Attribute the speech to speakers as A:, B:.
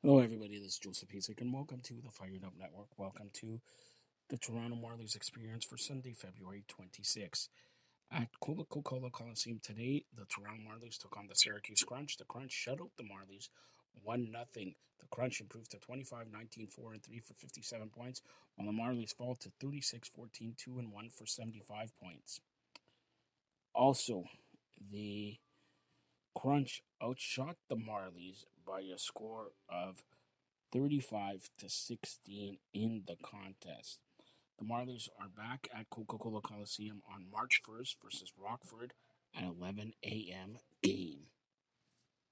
A: Hello, everybody. This is Joseph Pesek, and welcome to the Fired Up Network. Welcome to the Toronto Marlies experience for Sunday, February 26th. At Coca-Cola Coliseum today, the Toronto Marlies took on the Syracuse Crunch. The Crunch shut out the Marlies 1 0. The Crunch improved to 25 19 4 and 3 for 57 points, while the Marlies fall to 36 14 2 and 1 for 75 points. Also, the Crunch outshot the Marlies by a score of 35 to 16 in the contest. The Marlies are back at Coca-Cola Coliseum on March 1st versus Rockford at 11 a.m.